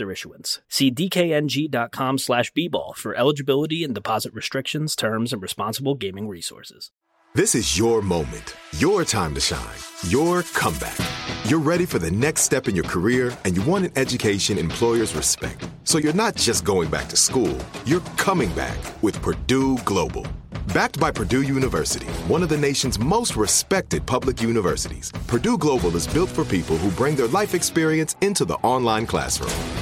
issuance. See dkng.com slash bball for eligibility and deposit restrictions, terms, and responsible gaming resources. This is your moment, your time to shine, your comeback. You're ready for the next step in your career and you want an education employers respect. So you're not just going back to school, you're coming back with Purdue Global. Backed by Purdue University, one of the nation's most respected public universities, Purdue Global is built for people who bring their life experience into the online classroom.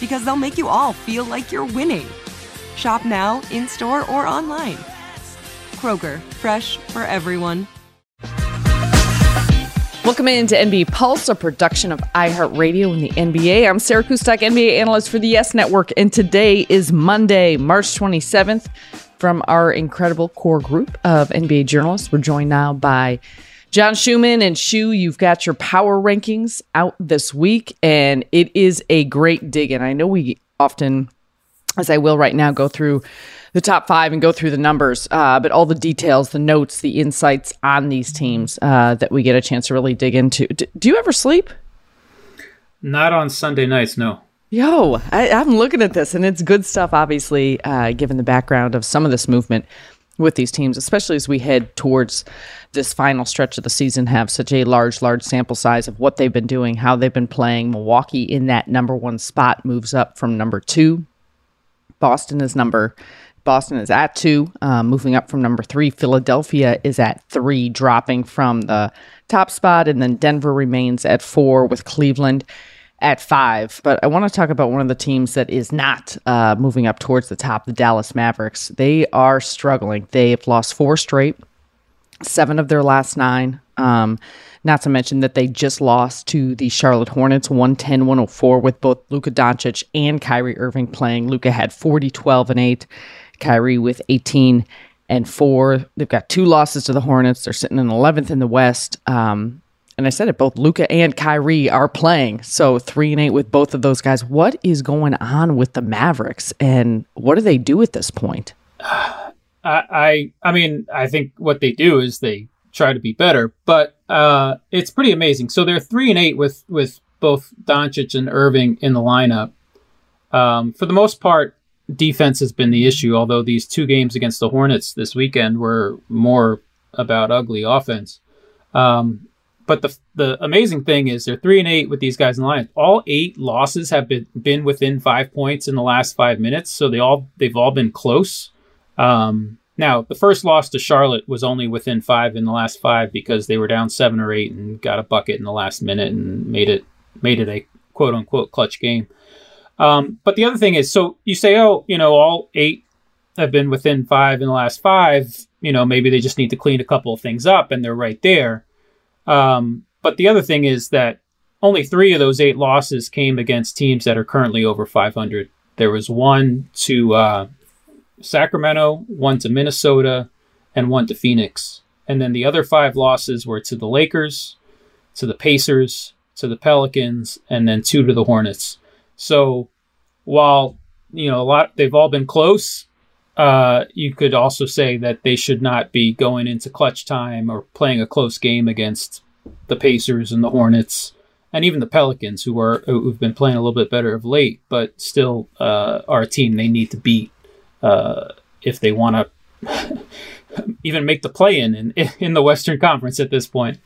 because they'll make you all feel like you're winning. Shop now, in store, or online. Kroger, fresh for everyone. Welcome into NBA Pulse, a production of iHeartRadio and the NBA. I'm Sarah Kustok, NBA analyst for the Yes Network, and today is Monday, March 27th. From our incredible core group of NBA journalists, we're joined now by John Schuhmann and Shu. You've got your power rankings out this week, and it is a great dig. And I know we often, as I will right now, go through the top five and go through the numbers, uh, but all the details, the notes, the insights on these teams uh, that we get a chance to really dig into. D- do you ever sleep? Not on Sunday nights, no. Yo, I, am looking at this, and it's good stuff, obviously, uh, given the background of some of this movement with these teams, especially as we head towards this final stretch of the season, have such a large, large sample size of what they've been doing, how they've been playing. Milwaukee in that number one spot moves up from number two. Boston is number Boston is at two, um, moving up from number three. Philadelphia is at three, dropping from the top spot. And then Denver remains at four with Cleveland at five. But I want to talk about one of the teams that is not uh, moving up towards the top, the Dallas Mavericks. They are struggling. They've lost four straight, seven of their last nine. Um, not to mention that they just lost to the Charlotte Hornets 110 104 with both Luka Doncic and Kyrie Irving playing. Luka had 40, 12, and 8. Kyrie with 18 and 4. They've got two losses to the Hornets. They're sitting in 11th in the West. Um, and I said it, both Luka and Kyrie are playing. So 3 and 8 with both of those guys. What is going on with the Mavericks and what do they do at this point? I I, I mean, I think what they do is they try to be better, but uh, it's pretty amazing. So they're 3 and 8 with with both Doncic and Irving in the lineup. Um, for the most part, defense has been the issue, although these two games against the Hornets this weekend were more about ugly offense. Um, but the the amazing thing is they're three and eight with these guys in the line. All eight losses have been been within five points in the last five minutes, so they all they've all been close. Um, now the first loss to Charlotte was only within five in the last five because they were down seven or eight and got a bucket in the last minute and made it made it a quote unquote clutch game. Um, but the other thing is, so you say, oh, you know, all eight have been within five in the last five. You know, maybe they just need to clean a couple of things up, and they're right there. Um, but the other thing is that only three of those eight losses came against teams that are currently over 500. There was one to uh, Sacramento, one to Minnesota, and one to Phoenix. And then the other five losses were to the Lakers, to the Pacers, to the Pelicans, and then two to the Hornets. So while you know a lot, they've all been close. Uh, you could also say that they should not be going into clutch time or playing a close game against the Pacers and the Hornets and even the Pelicans, who are who've been playing a little bit better of late, but still uh, are a team they need to beat uh, if they want to even make the play in, in in the Western Conference at this point.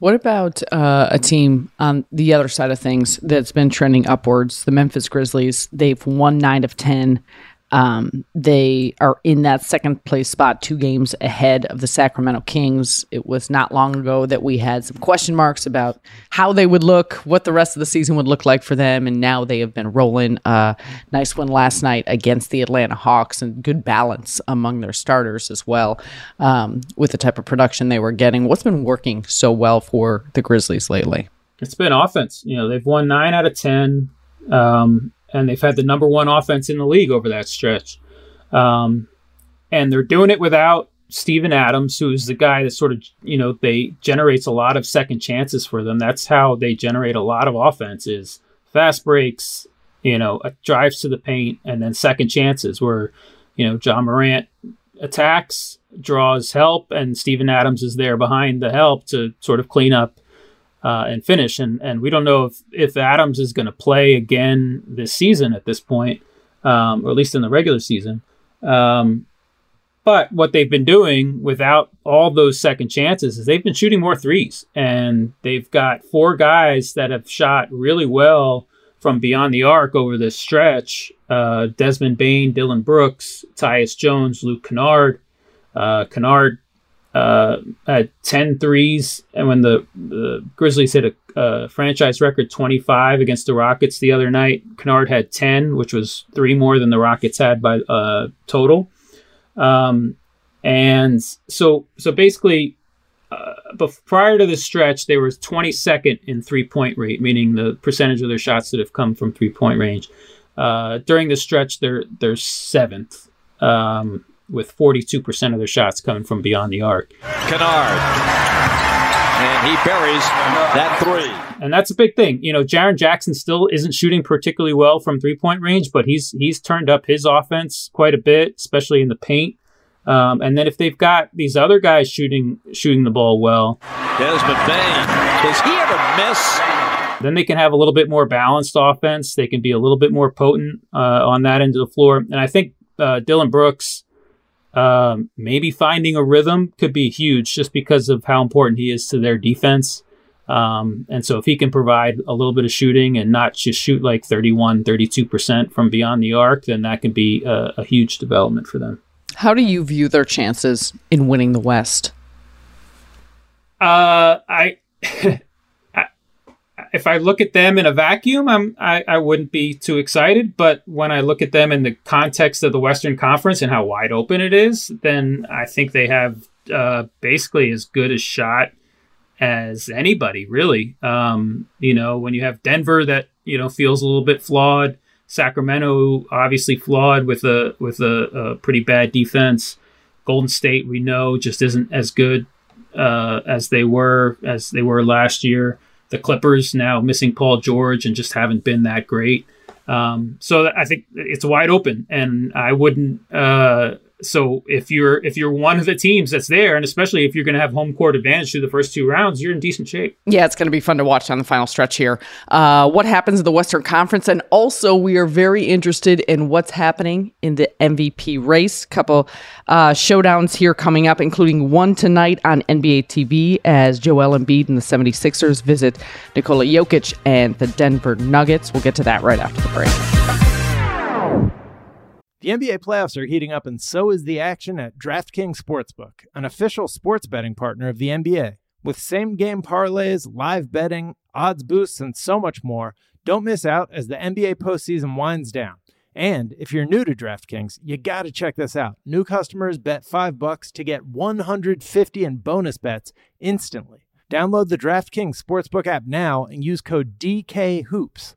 What about uh, a team on the other side of things that's been trending upwards? The Memphis Grizzlies. They've won nine of ten. Um, they are in that second place spot, two games ahead of the Sacramento Kings. It was not long ago that we had some question marks about how they would look, what the rest of the season would look like for them, and now they have been rolling. Uh, nice win last night against the Atlanta Hawks, and good balance among their starters as well, um, with the type of production they were getting. What's been working so well for the Grizzlies lately? It's been offense. You know, they've won nine out of ten. Um, and they've had the number one offense in the league over that stretch. Um, and they're doing it without Steven Adams, who's the guy that sort of, you know, they generates a lot of second chances for them. That's how they generate a lot of offense is fast breaks, you know, drives to the paint, and then second chances where, you know, Ja Morant attacks, draws help, and Steven Adams is there behind the help to sort of clean up uh, and finish. And and we don't know if if Adams is going to play again this season at this point, um, or at least in the regular season. Um, but what they've been doing without all those second chances is they've been shooting more threes, and they've got four guys that have shot really well from beyond the arc over this stretch. Uh, Desmond Bane, Dillon Brooks, Tyus Jones, Luke Kennard. Uh, Kennard uh, had 10 threes. And when the, the Grizzlies hit a, a, franchise record 25 against the Rockets the other night, Kennard had 10, which was three more than the Rockets had by uh, total. Um, and so, so basically, uh, but prior to the stretch, they were 22nd in three point rate, meaning the percentage of their shots that have come from three point range. Uh, during the stretch, they're they're seventh. Um, with 42% of their shots coming from beyond the arc. Kennard. And he buries that three. And that's a big thing. You know, Jaren Jackson still isn't shooting particularly well from three point range, but he's he's turned up his offense quite a bit, especially in the paint. Um, and then if they've got these other guys shooting shooting the ball well, Desmond Bane, does he ever miss? Then they can have a little bit more balanced offense. They can be a little bit more potent uh, on that end of the floor. And I think uh, Dillon Brooks um, maybe finding a rhythm could be huge just because of how important he is to their defense. Um, and so if he can provide a little bit of shooting and not just shoot like 31, 32% from beyond the arc, then that can be a, a huge development for them. How do you view their chances in winning the West? Uh, I if I look at them in a vacuum, I'm I, I wouldn't be too excited. But when I look at them in the context of the Western Conference and how wide open it is, then I think they have uh, basically as good a shot as anybody, really. Um, you know, when you have Denver that you know feels a little bit flawed, Sacramento obviously flawed with a with a, a pretty bad defense. Golden State we know just isn't as good uh, as they were as they were last year the Clippers now missing Paul George and just haven't been that great. Um, so I think it's wide open, and I wouldn't uh, so if you're if you're one of the teams that's there, and especially if you're going to have home court advantage through the first two rounds, you're in decent shape. Yeah, it's going to be fun to watch on the final stretch here. Uh, what happens in the Western Conference, and also we are very interested in what's happening in the MVP race. Couple uh, showdowns here coming up, including one tonight on NBA TV as Joel Embiid and the 76ers visit Nikola Jokic and the Denver Nuggets. We'll get to that right after the break. The NBA playoffs are heating up, and so is the action at DraftKings Sportsbook, an official sports betting partner of the NBA. With same game parlays, live betting, odds boosts, and so much more, don't miss out as the NBA postseason winds down. And if you're new to DraftKings, you got to check this out. New customers bet 5 bucks to get 150 in bonus bets instantly. Download the DraftKings Sportsbook app now and use code DKHOOPS.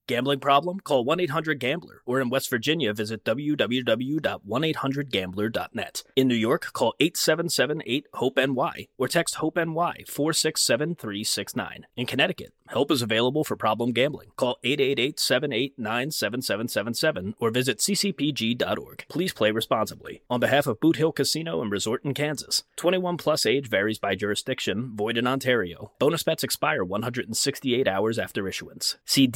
Gambling problem? Call 1-800-GAMBLER or in West Virginia visit www.1800gambler.net. In New York, call 877-8-HOPE-NY or text HOPE-NY 467-369. In Connecticut, Help is available for problem gambling. Call 888-789-7777 or visit ccpg.org. Please play responsibly. On behalf of Boot Hill Casino and Resort in Kansas. 21 plus age varies by jurisdiction, void in Ontario. Bonus bets expire 168 hours after issuance. See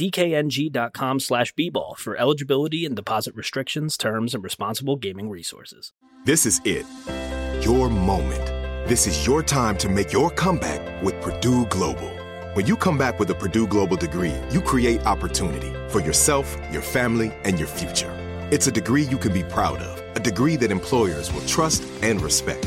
dkng.com slash bball for eligibility and deposit restrictions, terms, and responsible gaming resources. This is it. Your moment. This is your time to make your comeback with Purdue Global. When you come back with a Purdue Global degree, you create opportunity for yourself, your family, and your future. It's a degree you can be proud of, a degree that employers will trust and respect.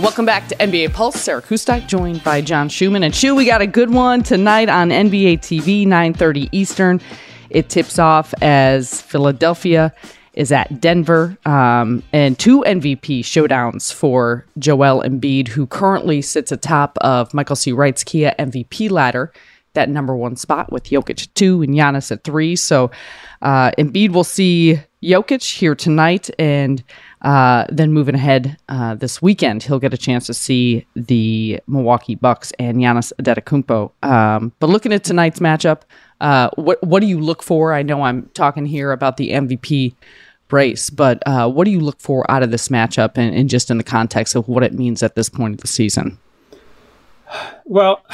Welcome back to NBA Pulse. Sarah Kustok joined by John Schuhmann. And Shu, we got a good one tonight on NBA TV, 9.30 Eastern. It tips off as Philadelphia is at Denver. Um, and two MVP showdowns for Joel Embiid, who currently sits atop of Michael C. Wright's Kia MVP ladder, that number one spot with Jokic at two and Giannis at three. So uh, Embiid will see Jokic here tonight and – uh, then moving ahead uh, this weekend, he'll get a chance to see the Milwaukee Bucks and Giannis Antetokounmpo. Um, but looking at tonight's matchup, uh, what what do you look for? I know I'm talking here about the MVP race, but uh, what do you look for out of this matchup, and, and just in the context of what it means at this point of the season? Well,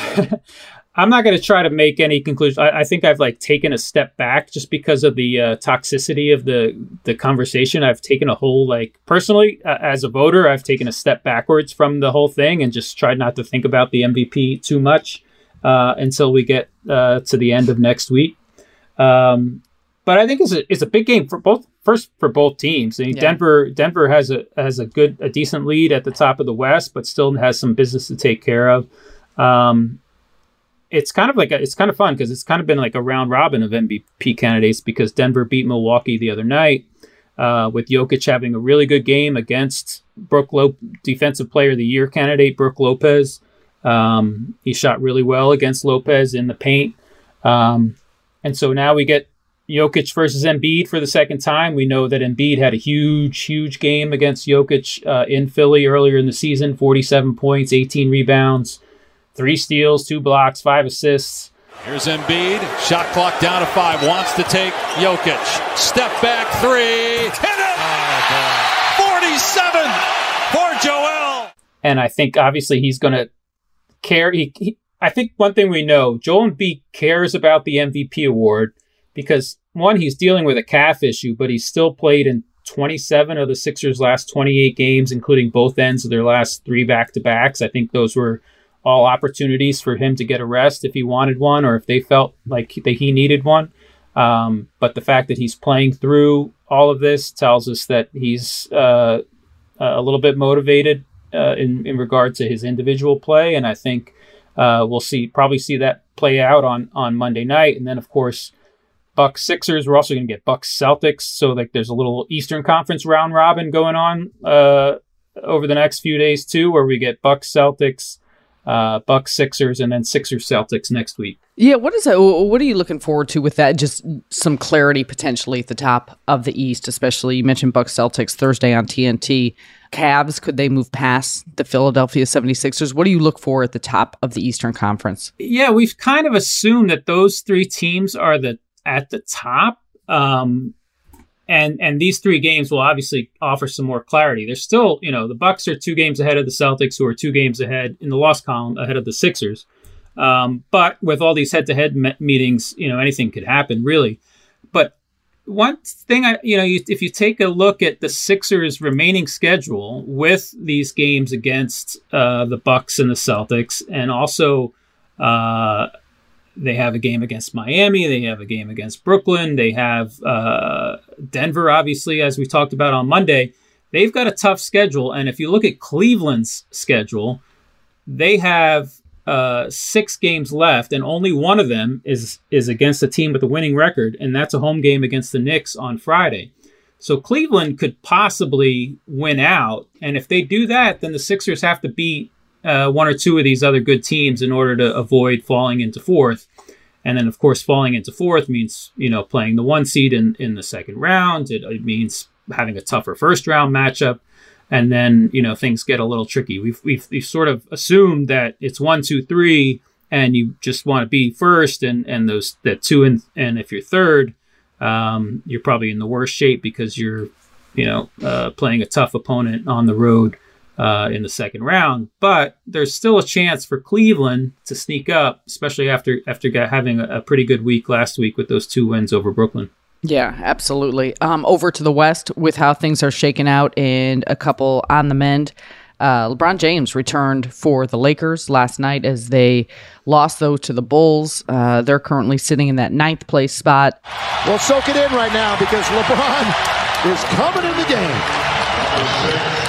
I'm not going to try to make any conclusions. I, I, think I've like taken a step back just because of the uh, toxicity of the the conversation. I've taken a whole like personally uh, as a voter, I've taken a step backwards from the whole thing and just tried not to think about the MVP too much uh, until we get uh, to the end of next week. Um, but I think it's a it's a big game for both. First for both teams. I mean, yeah. Denver Denver has a has a good a decent lead at the top of the West, but still has some business to take care of. Um, it's kind of like a, it's kind of fun because it's kind of been like a round robin of MVP candidates because Denver beat Milwaukee the other night uh, with Jokic having a really good game against Brook Lop- Defensive Player of the Year candidate Brook Lopez. Um, he shot really well against Lopez in the paint, um, and so now we get Jokic versus Embiid for the second time. We know that Embiid had a huge, huge game against Jokic uh, in Philly earlier in the season 47 points, 18 rebounds. Three steals, two blocks, five assists. Here's Embiid. Shot clock down to five. Wants to take Jokic. Step back three. Hit it! Oh, 47 for Joel. And I think obviously he's going to care. He, he, I think one thing we know, Joel Embiid cares about the MVP award because one, he's dealing with a calf issue, but he's still played in 27 of the Sixers' last 28 games, including both ends of their last three back to backs. I think those were all opportunities for him to get a rest if he wanted one or if they felt like that he needed one. Um, but the fact that he's playing through all of this tells us that he's uh, a little bit motivated uh, in in regard to his individual play, and I think uh, we'll see probably see that play out on on Monday night, and then of course. Bucks Sixers. We're also going to get Bucks Celtics. So like there's a little Eastern Conference round robin going on uh, over the next few days too, where we get Bucks Celtics, uh, Bucks Sixers, and then Sixers Celtics next week. Yeah, what is that? What are you looking forward to with that? Just some clarity potentially at the top of the East, especially you mentioned Bucks Celtics Thursday on TNT. Cavs, could they move past the Philadelphia 76ers? What do you look for at the top of the Eastern Conference? Yeah, we've kind of assumed that those three teams are the at the top. Um, and and these three games will obviously offer some more clarity. There's still, you know, the Bucks are two games ahead of the Celtics, who are two games ahead in the loss column ahead of the Sixers. Um, but with all these head-to-head me- meetings, you know, anything could happen, really. But one thing I, you know, you, if you take a look at the Sixers' remaining schedule with these games against uh, the Bucks and the Celtics, and also uh, they have a game against Miami. They have a game against Brooklyn. They have uh, Denver, obviously, as we talked about on Monday. They've got a tough schedule. And if you look at Cleveland's schedule, they have uh, six games left, and only one of them is is against a team with a winning record, and that's a home game against the Knicks on Friday. So Cleveland could possibly win out, and if they do that, then the Sixers have to beat uh, one or two of these other good teams in order to avoid falling into fourth. And then, of course, falling into fourth means you know playing the one seed in in the second round. It, it means having a tougher first round matchup, and then you know things get a little tricky. We've we've, we've sort of assumed that it's one, two, three, and you just want to be first, and and those that two and and if you're third, um, you're probably in the worst shape because you're you know uh, playing a tough opponent on the road uh, in the second round. But there's still a chance for Cleveland to sneak up, especially after after having a, a pretty good week last week with those two wins over Brooklyn. Yeah, absolutely. Um, over to the West with how things are shaking out and a couple on the mend. Uh, LeBron James returned for the Lakers last night as they lost, though, to the Bulls. Uh, they're currently sitting in that ninth place spot. Well, soak it in right now because LeBron is coming in the game.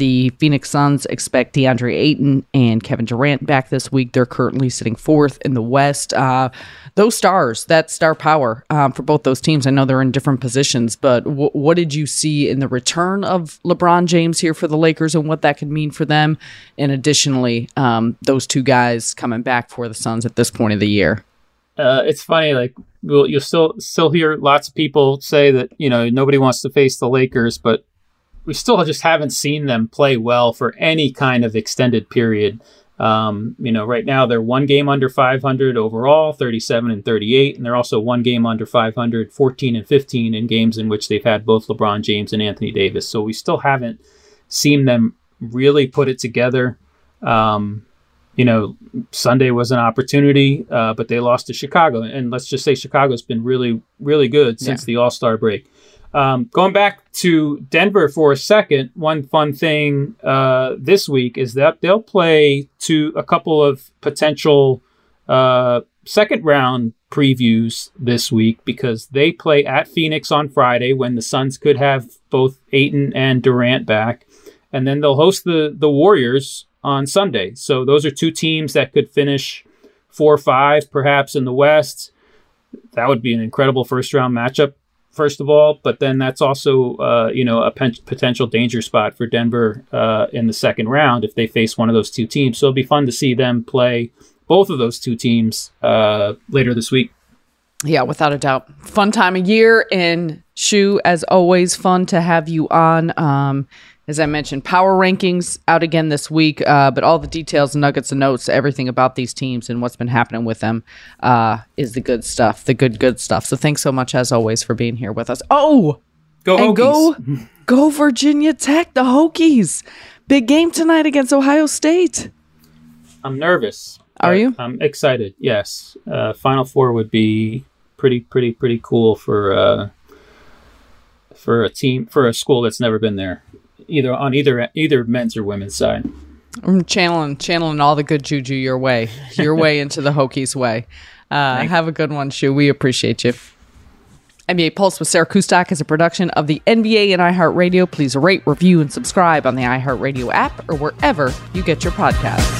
The Phoenix Suns expect DeAndre Ayton and Kevin Durant back this week. They're currently sitting fourth in the West. Uh, those stars, that star power um, for both those teams, I know they're in different positions, but w- what did you see in the return of LeBron James here for the Lakers and what that could mean for them? And additionally, um, those two guys coming back for the Suns at this point of the year. Uh, it's funny, like you'll, you'll still still hear lots of people say that you know nobody wants to face the Lakers, but we still just haven't seen them play well for any kind of extended period. Um, you know, right now they're one game under 500 overall, 37 and 38, and they're also one game under 500, 14 and 15 in games in which they've had both LeBron James and Anthony Davis. So we still haven't seen them really put it together. Um, you know, Sunday was an opportunity, uh, but they lost to Chicago, and let's just say Chicago's been really, really good since yeah. the All Star break. Um, going back to Denver for a second, one fun thing uh, this week is that they'll play to a couple of potential uh, second round previews this week because they play at Phoenix on Friday when the Suns could have both Ayton and Durant back, and then they'll host the the Warriors on Sunday. So those are two teams that could finish four or five perhaps in the West. That would be an incredible first round matchup first of all, but then that's also uh, you know a potential danger spot for Denver uh, in the second round if they face one of those two teams. So it'll be fun to see them play both of those two teams uh, later this week. Yeah, without a doubt, fun time of year. And Shu, as always, fun to have you on. Um, as I mentioned, power rankings out again this week, uh, but all the details, nuggets, and notes, everything about these teams and what's been happening with them uh, is the good stuff, the good, good stuff. So thanks so much, as always, for being here with us. Oh, go and go, go Virginia Tech, the Hokies. Big game tonight against Ohio State. I'm nervous. Are you? I'm excited. Yes, uh, Final Four would be pretty, pretty, pretty cool for uh, for a team for a school that's never been there either on either either men's or women's side. I'm channeling channeling all the good juju your way, your way into the Hokies way. Uh, have a good one, Shu. We appreciate you. NBA Pulse with Sarah Kustok is a production of the NBA and iHeartRadio. Please rate, review, and subscribe on the iHeartRadio app or wherever you get your podcasts.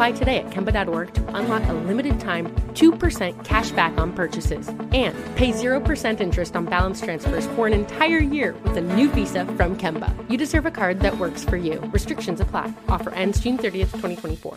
Apply today at Kemba.org to unlock a limited time 2% cash back on purchases and pay 0% interest on balance transfers for an entire year with a new visa from Kemba. You deserve a card that works for you. Restrictions apply. Offer ends June 30th, 2024.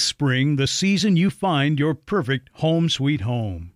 this spring the season you find your perfect home sweet home.